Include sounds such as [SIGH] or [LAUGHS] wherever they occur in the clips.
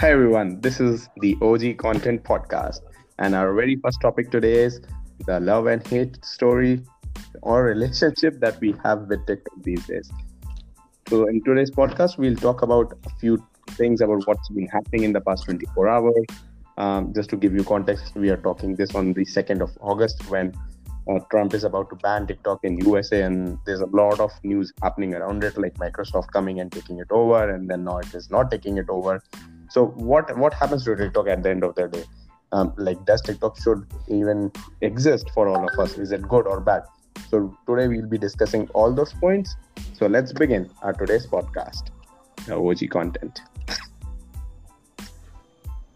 Hi everyone, this is the OG Content Podcast, and our very first topic today is the love and hate story or relationship that we have with TikTok these days. So, in today's podcast, we'll talk about a few things about what's been happening in the past 24 hours. Um, just to give you context, we are talking this on the 2nd of August when uh, Trump is about to ban TikTok in USA, and there's a lot of news happening around it, like Microsoft coming and taking it over, and then now it is not taking it over. So what what happens to TikTok at the end of the day? Um, like does TikTok should even exist for all of us? Is it good or bad? So today we'll be discussing all those points. So let's begin our today's podcast, OG content.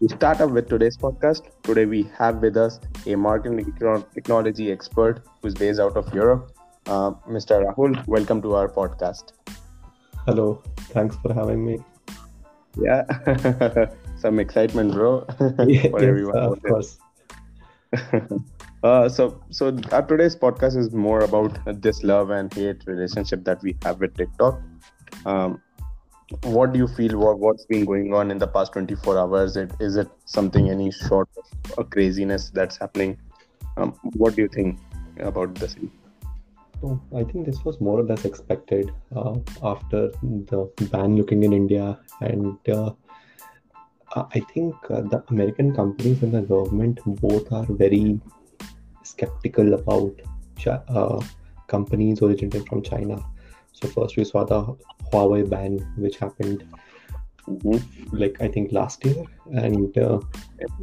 We start up with today's podcast. Today we have with us a marketing technology expert who's based out of Europe, uh, Mr. Rahul. Welcome to our podcast. Hello, thanks for having me. Yeah, [LAUGHS] some excitement, bro. for everyone. Uh, of course. [LAUGHS] uh, so, so our today's podcast is more about this love and hate relationship that we have with TikTok. Um, what do you feel? What, what's been going on in the past 24 hours? It, is it something any sort of a craziness that's happening? Um, what do you think about this? Oh, I think this was more or less expected uh, after the ban looking in India, and uh, I think uh, the American companies and the government both are very skeptical about uh, companies originating from China. So first we saw the Huawei ban, which happened mm-hmm. like I think last year, and uh,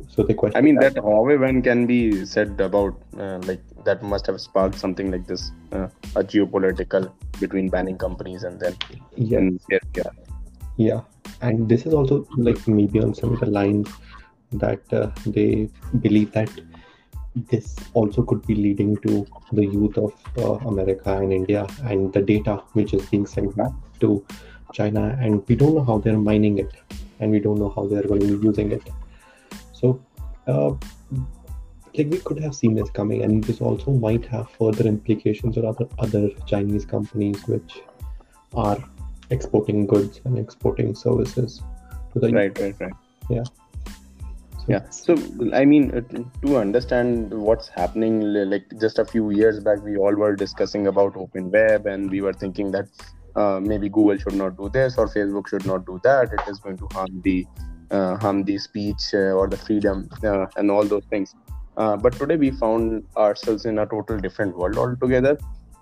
so the question. I mean that Huawei ban can be said about uh, like that must have sparked something like this, uh, a geopolitical between banning companies and then yeah, yeah, yeah, and this is also like maybe on similar lines that uh, they believe that this also could be leading to the youth of uh, America and India and the data which is being sent back to China, and we don't know how they're mining it, and we don't know how they're going to be using it. So, uh, like we could have seen this coming, and this also might have further implications on other other Chinese companies which are exporting goods and exporting services to the right, right, right. Yeah. So, yeah. So I mean, uh, to understand what's happening, like just a few years back, we all were discussing about open web, and we were thinking that uh, maybe Google should not do this or Facebook should not do that. It is going to harm the uh, harm the speech uh, or the freedom uh, and all those things. But today we found ourselves in a total different world altogether,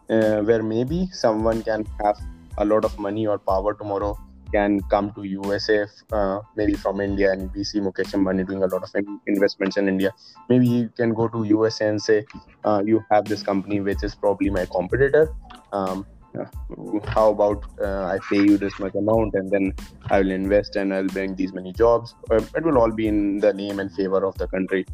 where maybe someone can have a lot of money or power tomorrow can come to USA, uh, maybe from India, and we see Mukesh Ambani doing a lot of investments in India. Maybe you can go to USA and say, uh, "You have this company which is probably my competitor. Um, how about uh, I pay you this much amount and then I will invest and I'll bring these many jobs. Uh, it will all be in the name and favor of the country.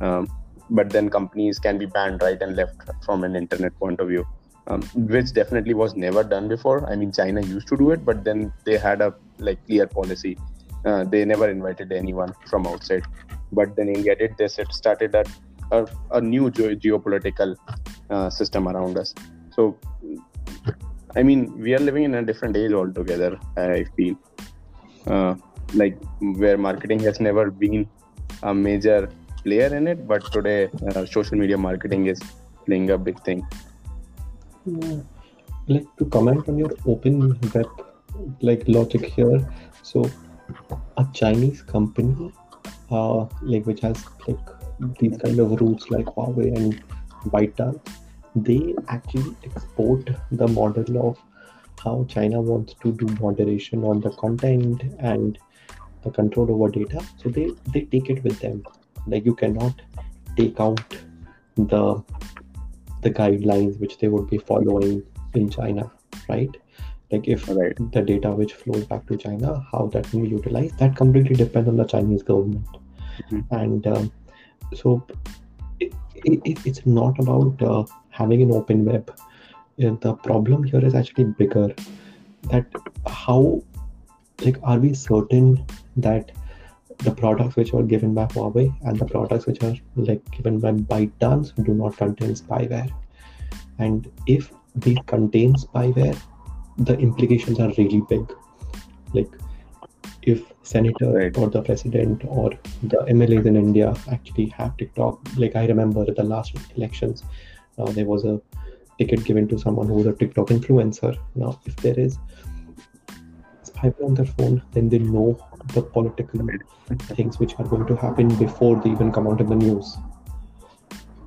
Um, but then companies can be banned right and left from an internet point of view, um, which definitely was never done before. I mean, China used to do it, but then they had a like clear policy. Uh, they never invited anyone from outside. But then India did this. It started a, a, a new geopolitical uh, system around us. So I mean, we are living in a different age altogether. I feel uh, like where marketing has never been a major player in it, but today uh, social media marketing is playing a big thing. Yeah. Like to comment on your open web like logic here. So, a Chinese company, uh, like which has like these kind of roots like Huawei and ByteDance they actually export the model of how China wants to do moderation on the content and the control over data. So they they take it with them. Like you cannot take out the the guidelines which they would be following in China, right? Like if right. the data which flows back to China, how that can be utilized, that completely depends on the Chinese government. Mm-hmm. And um, so it, it, it's not about uh, having an open web uh, the problem here is actually bigger that how like are we certain that the products which are given by Huawei and the products which are like given by ByteDance do not contain spyware and if they contain spyware the implications are really big like if senator Right. or the president or the MLAs in India actually have TikTok. Like I remember the last elections, uh, there was a ticket given to someone who was a TikTok influencer. Now, if there is spyware on their phone, then they know the political things which are going to happen before they even come out in the news.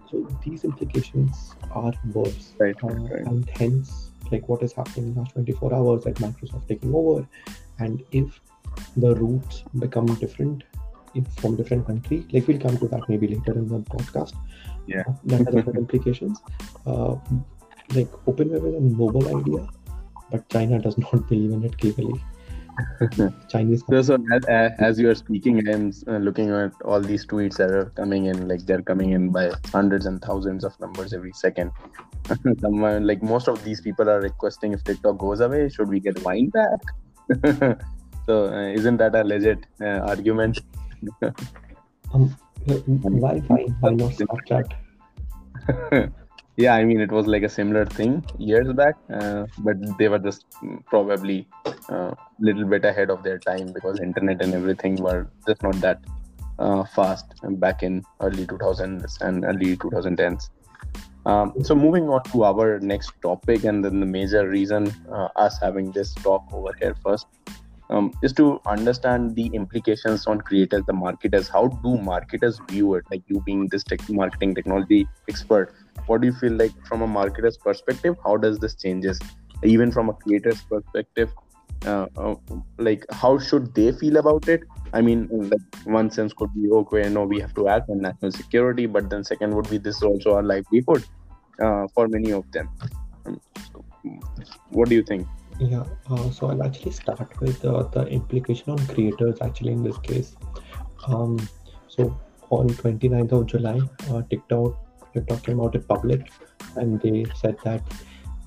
So these implications are worse, Right, uh, right. and hence, like what is happening in the last 24 hours at Microsoft taking over, and if the routes become different in, from different country, like we'll come to that maybe later in the podcast. Yeah. That has other implications. Uh, like OpenWeb is a noble idea, but China does not [LAUGHS] believe in it clearly. [LAUGHS] Chinese So, so as, as you are speaking, I'm uh, looking at all these tweets that are coming in. Like they're coming in by hundreds and thousands of numbers every second. [LAUGHS] Someone like most of these people are requesting if TikTok goes away, should we get Vine back? so uh, isn't that a legit uh, argument? Um, why, why, why not Snapchat? yeah, I mean it was like a similar thing years back, uh, but they were just probably a uh, little bit ahead of their time because internet and everything were just not that uh, fast back in early 2000s and early 2010s. Um, so moving on to our next topic, and then the major reason uh, us having this talk over here first um, is to understand the implications on creators, the marketers. How do marketers view it? Like you being this tech marketing technology expert, what do you feel like from a marketer's perspective? How does this changes? Even from a creator's perspective, uh, uh, like how should they feel about it? I mean, like one sense could be okay, no, we have to act on national security, but then second would be this is also our livelihood uh, for many of them. Um, so, what do you think? Yeah, uh, so I'll actually start with uh, the implication on creators actually in this case. Um, so on 29th of July, uh, TikTok TikTok came out in public and they said that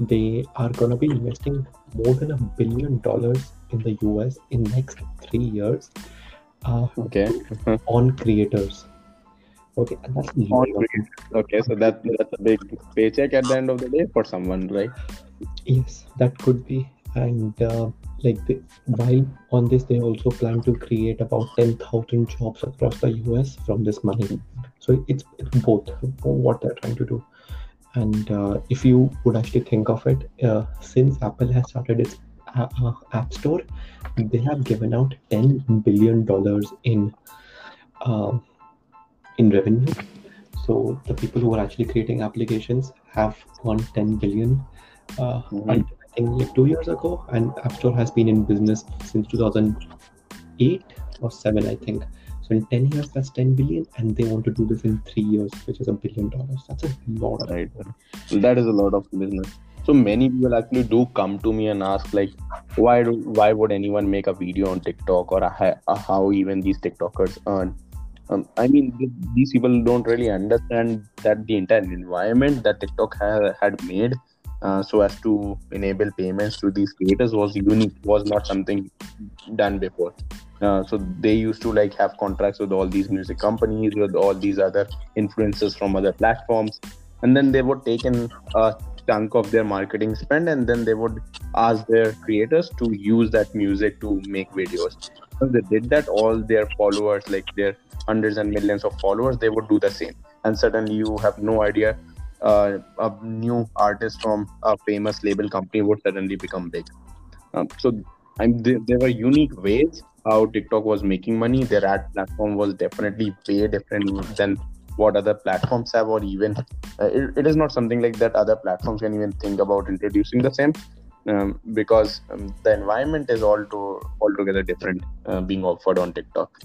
they are gonna be investing more than a billion dollars in the US in next three years uh, Okay. [LAUGHS] on creators. Okay, and that's On creators. Okay, so that that's a big paycheck at the end of the day for someone, right? Yes, that could be. And uh, like the, while on this, they also plan to create about 10,000 jobs across the US from this money. So it's, it's both what they're trying to do. And uh, if you would actually think of it, uh, since Apple has started its uh, uh, App Store, they have given out 10 billion dollars in uh, in revenue. So the people who are actually creating applications have won 10 billion uh, Mhm. I think like two years ago, and App Store has been in business since 2008 or seven, I think. So in 10 years, that's 10 billion, and they want to do this in three years, which is a billion dollars. That's a lot. Right. That is a lot of business. So many people actually do come to me and ask like, why do why would anyone make a video on TikTok or a, a, how even these TikTokers earn? Um, I mean, these people don't really understand that the entire environment that TikTok ha- had made uh, so as to enable payments to these creators was unique, was not something done before. Uh, so they used to like have contracts with all these music companies, with all these other influencers from other platforms, and then they would take in a chunk of their marketing spend, and then they would ask their creators to use that music to make videos. When they did that, all their followers, like their hundreds and millions of followers, they would do the same. And suddenly, you have no idea. Uh, a new artist from a famous label company would suddenly become big. Um, so, I'm, there, there were unique ways how TikTok was making money. Their ad platform was definitely way different than what other platforms have, or even uh, it, it is not something like that other platforms can even think about introducing the same. Um, because um, the environment is all to altogether different uh, being offered on TikTok.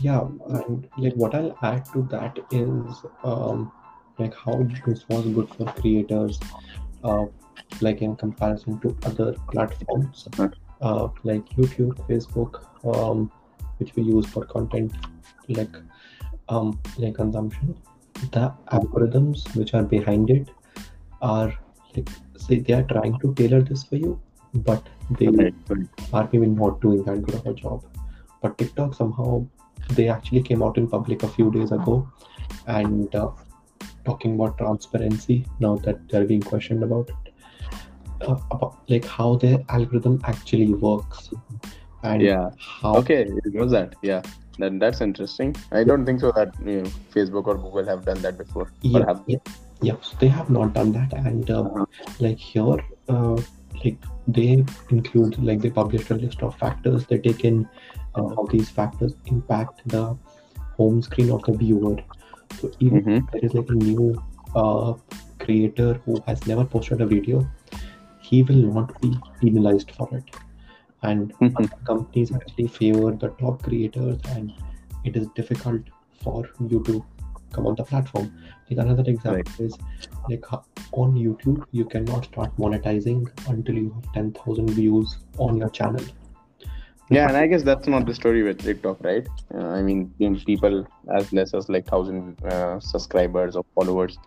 Yeah, and like what I'll add to that is um, like how this was good for creators, uh, like in comparison to other platforms, uh, like YouTube, Facebook, um, which we use for content, like um, like consumption. The algorithms which are behind it are like say they are trying to tailor this for you, but they Right, are maybe not doing that good of a job. But TikTok somehow they actually came out in public a few days ago and uh, talking about transparency now that they're being questioned about it, uh, about like how their algorithm actually works. and Yeah. how Okay, it was that. Yeah. That, that's interesting. I don't think so that you know, Facebook or Google have done that before. Or yeah, yeah, yeah. So they have not done that, and uh, Uh-huh. like here, uh, like they include like they published a list of factors they take in, Uh-huh. how these factors impact the home screen of the viewer. So even Mhm. if there is like a new uh, creator who has never posted a video, he will not be penalized for it. And other companies actually favor the top creators, and it is difficult for you to come on the platform. Like another example is like on YouTube, you cannot start monetizing until you have 10,000 views on your channel. Yeah, and I guess that's not the story with TikTok, right? Uh, I mean, people as less as like thousand uh, subscribers or followers,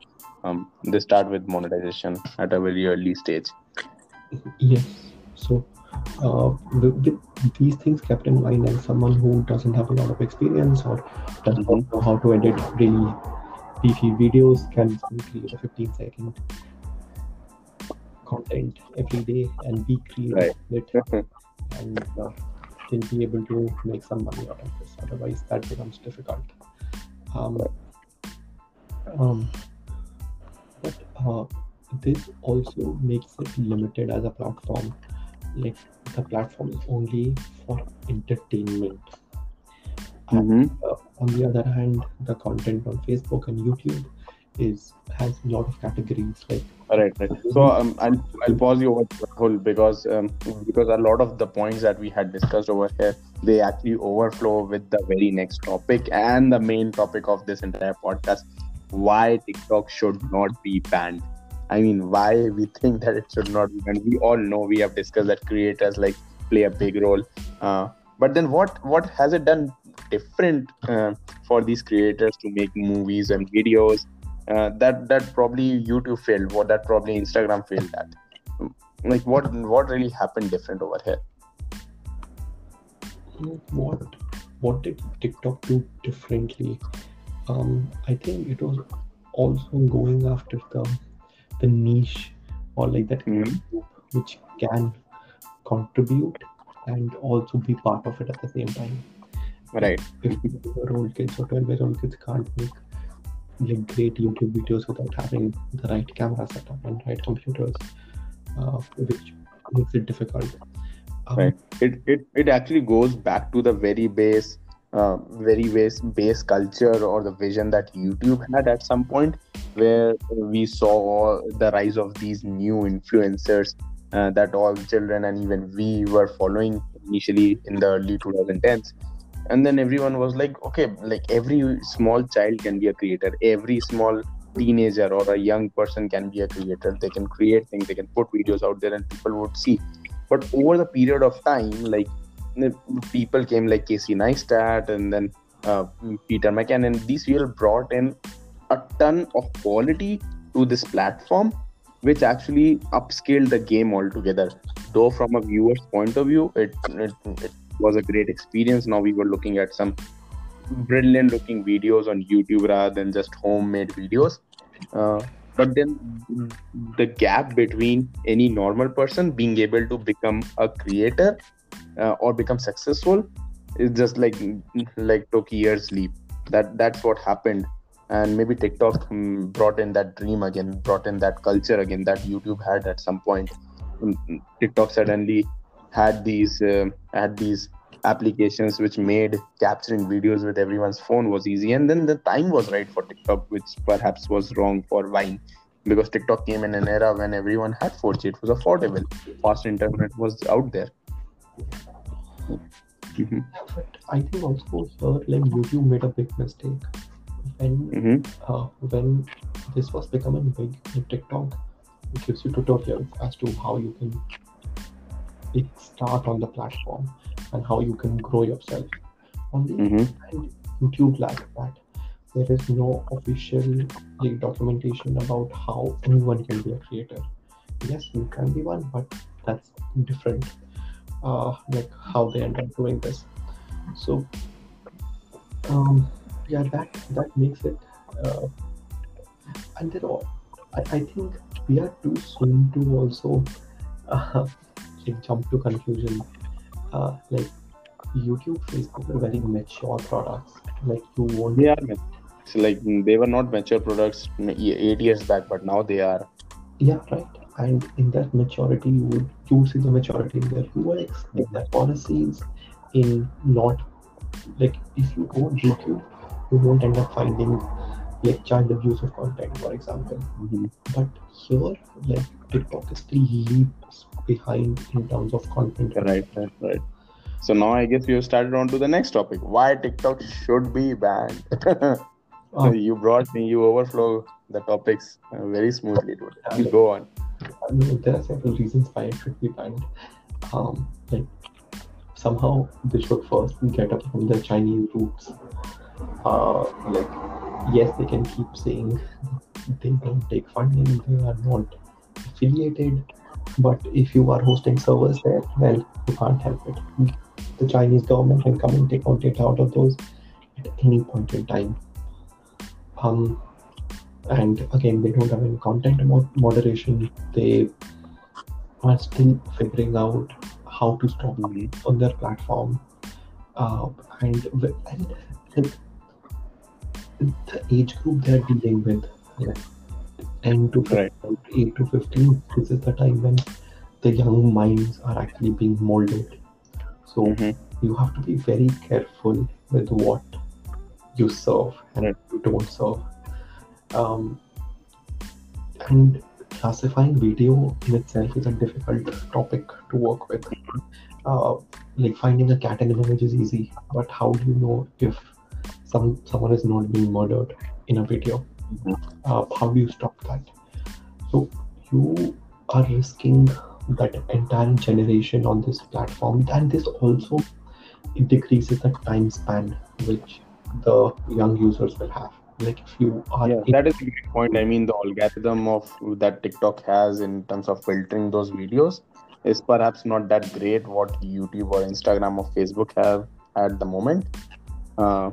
um, they start with monetization at a very early stage. Yes. So, uh, with, with these things kept in mind, and someone who doesn't have a lot of experience or does not Mhm. know how to edit really beefy videos can create a 15 second content every day and be creative with it [LAUGHS] and uh, can be able to make some money out of this. Otherwise, that becomes difficult. Um, um, but uh, this also makes it limited as a platform. Like the platform is only for entertainment. And Mhm. uh, on the other hand, the content on Facebook and YouTube is has a lot of categories like Right, right. So um, I'll, I'll pause you over Rahul, because um, because a lot of the points that we had discussed over here they actually overflow with the very next topic and the main topic of this entire podcast: why TikTok should not be banned. I mean, why we think that it should not be. We all know we have discussed that creators like play a big role, uh, but then what what has it done different uh, for these creators to make movies and videos? uh, that that probably YouTube failed, what that probably Instagram failed at. Like what what really happened different over here? what what did TikTok do differently? Um, I think it was also going after the the niche or like that Mhm. group which can contribute and also be part of it at the same time. Right. 15 year old kids or 12 year old kids can't make like great YouTube videos without having the right camera setup and right computers, uh, which makes it difficult. Um, Right. It it it actually goes back to the very base, uh, very base base culture or the vision that YouTube had at some point, where we saw the rise of these new influencers uh, that all children and even we were following initially in the early 2010s. and then everyone was like okay like every small child can be a creator. Every small teenager or a young person can be a creator. They can create things they can put videos out there and people would see. But over the period of time like people came like casey neistat and then uh, peter mckinnon these people brought in a ton of quality to this platform which actually upscaled the game altogether though from a viewer's point of view it, it, it was a great experience. Now we were looking at some brilliant looking videos on YouTube rather than just homemade videos. Uh, but then the gap between any normal person being able to become a creator uh, or become successful is just like like took years leap. That that's what happened. And maybe TikTok um, brought in that dream again, brought in that culture again that YouTube had at some point. Um, TikTok suddenly had these uh, had these applications which made capturing videos with everyone's phone was easy. And then the time was right for tiktok which perhaps was wrong for vine. Because tiktok came in an era when everyone had 4g it was affordable. Fast internet was out there. Mhm, But I think also here, like YouTube made a big mistake when mhm, uh, when this was becoming big. Like TikTok it gives you tutorials as to how you can start on the platform and how you can grow yourself. On the mhm. other YouTube lacks that. There is no official like documentation about how anyone can be a creator. Yes, you can be one, but that's different. Uh, like how they end up doing this. So, um, yeah, that that makes it. Uh, and there are, I, I think we are too soon to also uh, [LAUGHS] like jump to conclusion. Uh, like YouTube, Facebook are very mature products. Like you won't. They are it's like they were not mature products eight years back, but now they are. Yeah, right. And in that maturity, you would you see the maturity in their UX, in their policies, in not like if you go on YouTube, you won't end up finding like child abuse of content, for example. Mm-hmm. But here, like TikTok is still leaps behind in terms of content. Right, right, right. So now I guess you started on to the next topic. Why TikTok should be banned? [LAUGHS] so Uh, you brought me, you overflow the topics uh, very smoothly. You go on. I mean, there are several reasons why it should be banned. Um, like somehow they should first get up from their Chinese roots. Uh, like yes, they can keep saying they don't take funding, they are not affiliated, but if you are hosting servers there, well, you can't help it. The Chinese government can come and take out data out of those at any point in time. Um, and again, they don't have any content mo- moderation. They are still figuring out how to stop on their platform. Uh, and, and, and the age group they're dealing with, like 10 to 15, Right. 8 to 15, this is the time when the young minds are actually being molded. So Mhm. you have to be very careful with what you serve and Right. you don't serve. Um, and classifying video in itself is a difficult topic to work with. Uh, like finding a cat in an image is easy, but how do you know if some someone is not being murdered in a video? Mhm. Uh, how do you stop that? So you are risking that entire generation on this platform, and this also it decreases the time span which the young users will have. Like if you are Yeah, in- that is a great point. I mean, the algorithm of that TikTok has in terms of filtering those videos is perhaps not that great what YouTube or Instagram or Facebook have at the moment. Uh,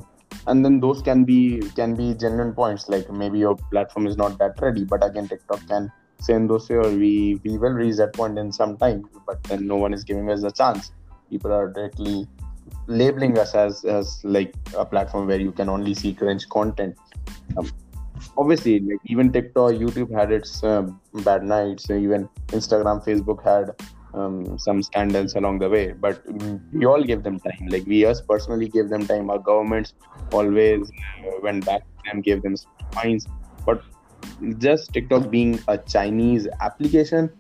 and then those can be can be genuine points. Like maybe your platform is not that ready, but again, TikTok can in those or we we will reach that point in some time, but then no one is giving us a chance. People are directly labeling us as as like a platform where you can only see cringe content um, obviously like even tiktok youtube had its um, bad nights even instagram facebook had um, some scandals along the way but we all gave them time. Like we us personally gave them time. Our governments always uh, went back to them gave them fines. But just tiktok being a chinese application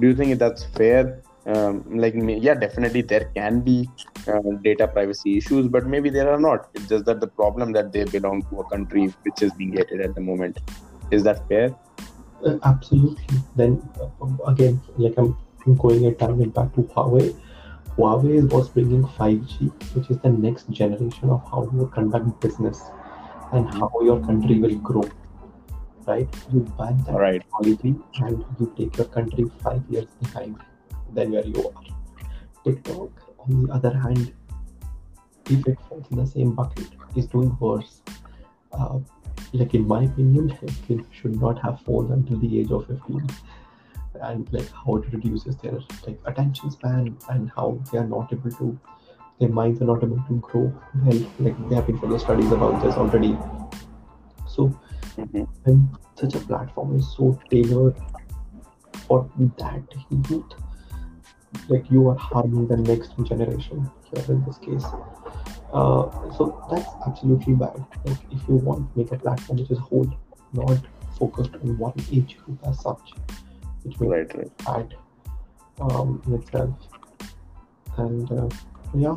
do you think that's fair? Um, like yeah definitely there can be uh, data privacy issues but maybe there are not. It's just that the problem that they belong to a country which is being hated at the moment. Is that fair? Uh, absolutely. Then uh, again, like I'm going a tangent back to Huawei. Huawei was bringing 5G, which is the next generation of how you conduct business and how your country will grow. Right? You buy that Right. technology and you take your country five years behind than where you are. TikTok, on the other hand, if it falls in the same bucket, is doing worse. Uh, like in my opinion, [LAUGHS] it should not have phones until the age of 15. And like how it reduces their like attention span and how they are not able to their minds are not able to grow well. Like there have been several studies about this already. So Mhm. when such a platform is so tailored for that youth, like you are harming the next generation here in this case. Uh, so that's absolutely bad. Like if you want make a platform which is whole, not focused on one age group as such, which makes right right. bad um, itself. And uh, yeah,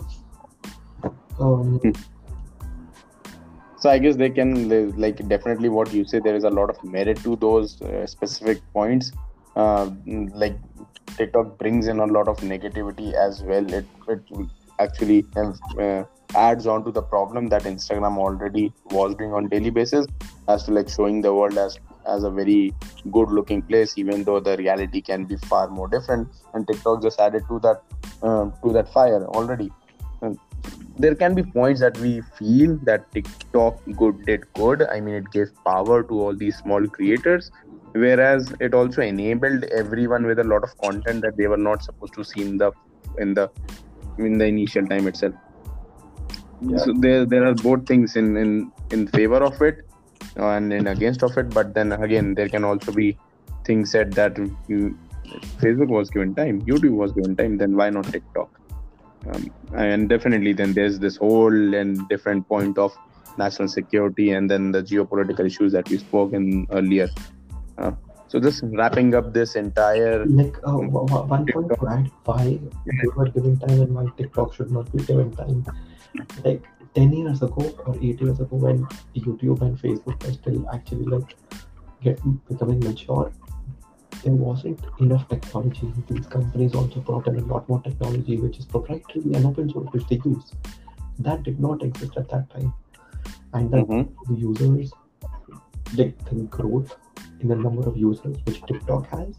um, so i guess they can like definitely what you say there is a lot of merit to those uh, specific points. Uh, like tiktok brings in a lot of negativity as well. It, it actually uh, adds on to the problem that instagram already was doing on daily basis as to like showing the world as as a very good looking place even though the reality can be far more different and tiktok just added to that uh, to that fire already And there can be points that we feel that TikTok good did good. I mean, it gave power to all these small creators, whereas it also enabled everyone with a lot of content that they were not supposed to see in the in the in the initial time itself. Yeah. So there there are both things in in in favor of it and in against of it. But then again, there can also be things said that you Facebook was given time, YouTube was given time, then why not TikTok? Um, and definitely, then there's this whole and different point of national security and then the geopolitical issues that we spoke in earlier. Uh, so just wrapping up this entire like uh, one point to add why they were given time and why TikTok should not be given time. Like ten years ago or eight years ago, when YouTube and Facebook were still actually like get becoming mature, there wasn't enough technology. These companies also brought in a lot more technology, which is proprietary and open source, which they use. That did not exist at that time, and the, Mhm. the users, like the growth in the number of users which TikTok has,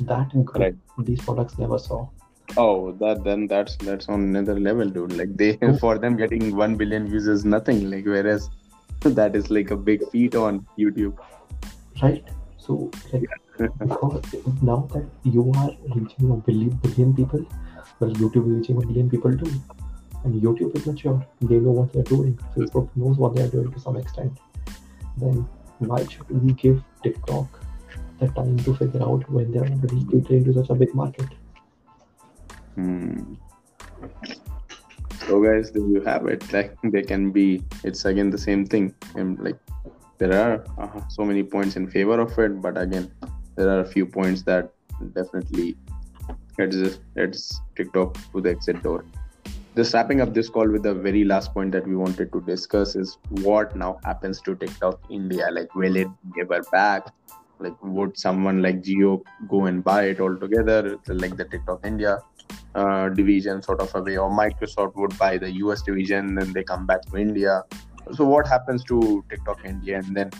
that growth Right. these products never saw. Oh, that then that's that's on another level, dude. Like they [LAUGHS] for them getting one billion views is nothing. Like whereas [LAUGHS] that is like a big feat on YouTube. right? So like because [LAUGHS] now that you are reaching a billion billion people well youtube is reaching a billion people too. And youtube is mature. They know what they're doing. Facebook knows what they're doing to some extent. Then why should we give tiktok the time to figure out when they're already catering to such a big market Hmm. So guys, there you have it. Like they can be. It's again the same thing. And like there are uh, so many points in favor of it, but again, there are a few points that definitely heads heads TikTok to the exit door. Just wrapping up this call with the very last point that we wanted to discuss is what now happens to TikTok India. Like, will it give her back? Like, would someone like Jio go and buy it altogether, like the TikTok India? uh, division sort of a way, or Microsoft would buy the US division, and then they come back to India. So what happens to TikTok India, and then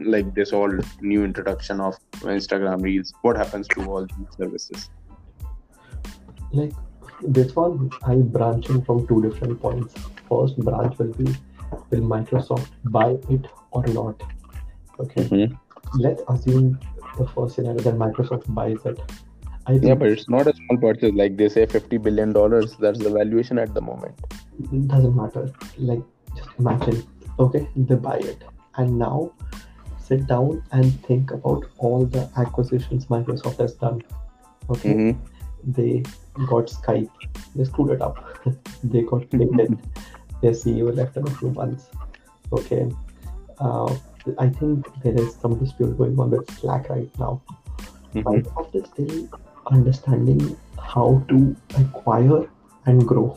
like this all new introduction of Instagram Reels? What happens to all these services? like this one i'm branching from two different points first branch will be will microsoft buy it or not okay Mhm. Let's assume the first scenario that microsoft buys it i think Yeah, but it's not a small purchase. Like they say, fifty billion dollars. That's the valuation at the moment. it doesn't matter like just imagine okay they buy it and now sit down and think about all the acquisitions microsoft has done okay Mhm. they got Skype, they screwed it up. [LAUGHS] they got [LAUGHS] LinkedIn, their CEO left in a few months. Okay, uh, I think there is some dispute going on with Slack right now. Mhm. Microsoft is still understanding how to acquire and grow.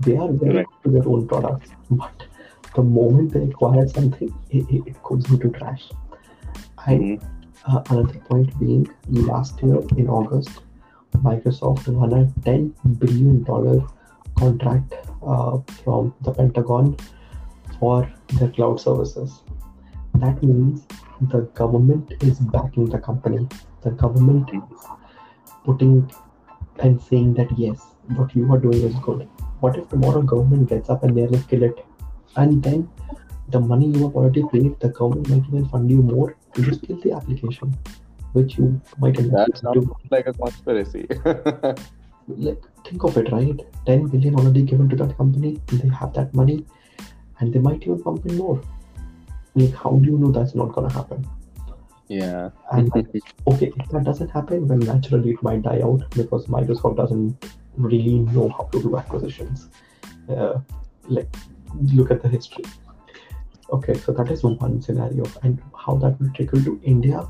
They are very Right. good to their own products, but the moment they acquire something, it, it, goes into trash. And Mhm. uh, another point being, last year in August, Microsoft won a $10 billion contract uh, from the Pentagon for their cloud services. That means the government is backing the company. The government is putting and saying that yes, what you are doing is good. What if tomorrow government gets up and they're like kill it, and then the money you have already paid, the government might even fund you more to just kill the application, which you might end up sounds like a conspiracy. [LAUGHS] like think of it right 10 billion already given to that company they have that money and they might even pump in more like how do you know that's not going to happen? Yeah. and [LAUGHS] okay if that doesn't happen well naturally it might die out because microsoft doesn't really know how to do acquisitions. Uh, like look at the history. Okay so that is one scenario. And how that will trickle to india?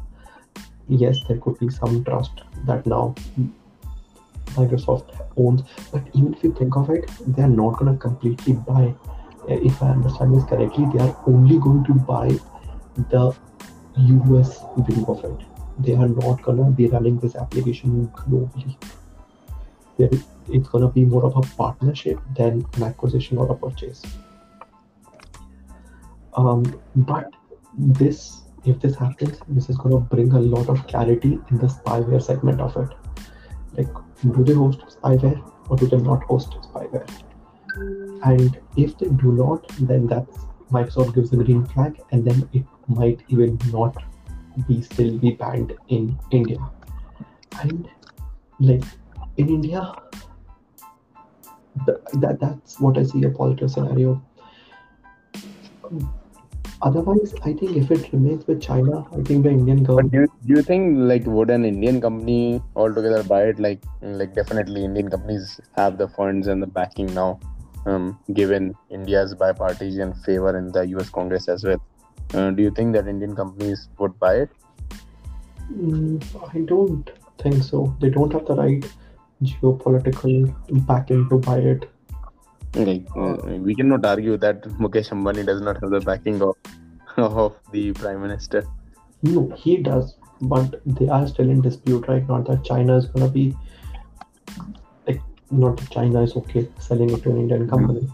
Yes there could be some trust that now microsoft owns. But even if you think of it they are not going to completely buy if i understand this correctly they are only going to buy the us wing of it. They are not to be running this application globally. It's to be more of a partnership than an acquisition or a purchase. Um, but this if this happens this is going to bring a lot of clarity in the spyware segment of it. Like do they host spyware or do they not host spyware and if they do not then that's microsoft gives the green flag and then it might even not be still be banned in india and like in india that, that's what I see a positive scenario. Otherwise, I think if it remains with China, I think the Indian But government. do you, do you think like would an Indian company altogether buy it? Like like definitely Indian companies have the funds and the backing now, um, given India's bipartisan favor in the U.S. Congress as well. Uh, do you think that Indian companies would buy it? Mm, I don't think so. They don't have the right geopolitical backing to buy it. Like uh, we cannot argue that Mukesh Ambani does not have the backing of of the prime minister. No, he does, but they are still in dispute, right? now that China is gonna be like, not China is okay selling it to an Indian company.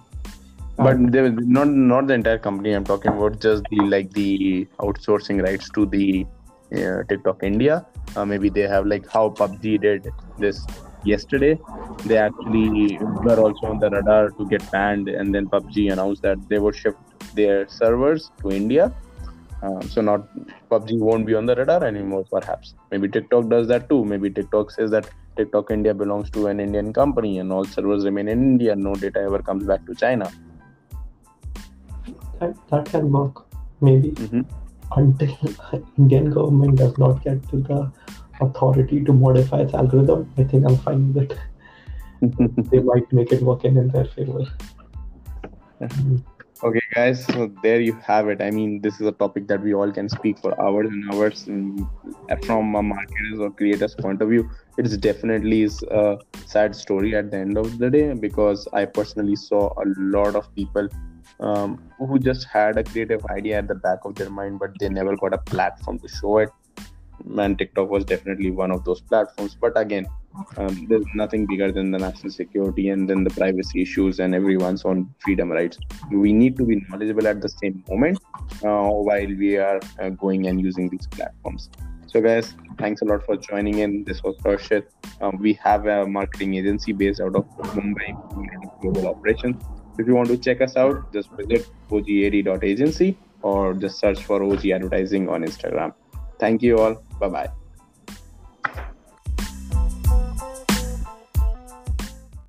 But they, not not the entire company. I'm talking about just the like the outsourcing rights to the uh, TikTok India. Uh, maybe they have like how PUBG did this yesterday. They actually were also on the radar to get banned, and then PUBG announced that they would shift their servers to India. Uh, so not PUBG won't be on the radar anymore. Perhaps maybe TikTok does that too. Maybe TikTok says that TikTok India belongs to an Indian company, and all servers remain in India. No data ever comes back to China. That, that can work, maybe, hmm until Indian government does not get to the authority to modify its algorithm. I think I'm fine with it. [LAUGHS] They might make it work in, their favor. Mm. Okay, guys, so there you have it. I mean, this is a topic that we all can speak for hours and hours. And from a marketer's or creator's point of view, it's definitely a sad story at the end of the day because I personally saw a lot of people um, who just had a creative idea at the back of their mind, but they never got a platform to show it. And TikTok was definitely one of those platforms. But again, um, there's nothing bigger than the national security and then the privacy issues and everyone's own freedom rights. We need to be knowledgeable at the same moment uh, while we are uh, going and using these platforms. So, guys, thanks a lot for joining in. This was Harshit. Um, we have a marketing agency based out of Mumbai, Global Operations. If you want to check us out, just visit ogad.agency or just search for OG Advertising on Instagram. Thank you all. Bye bye.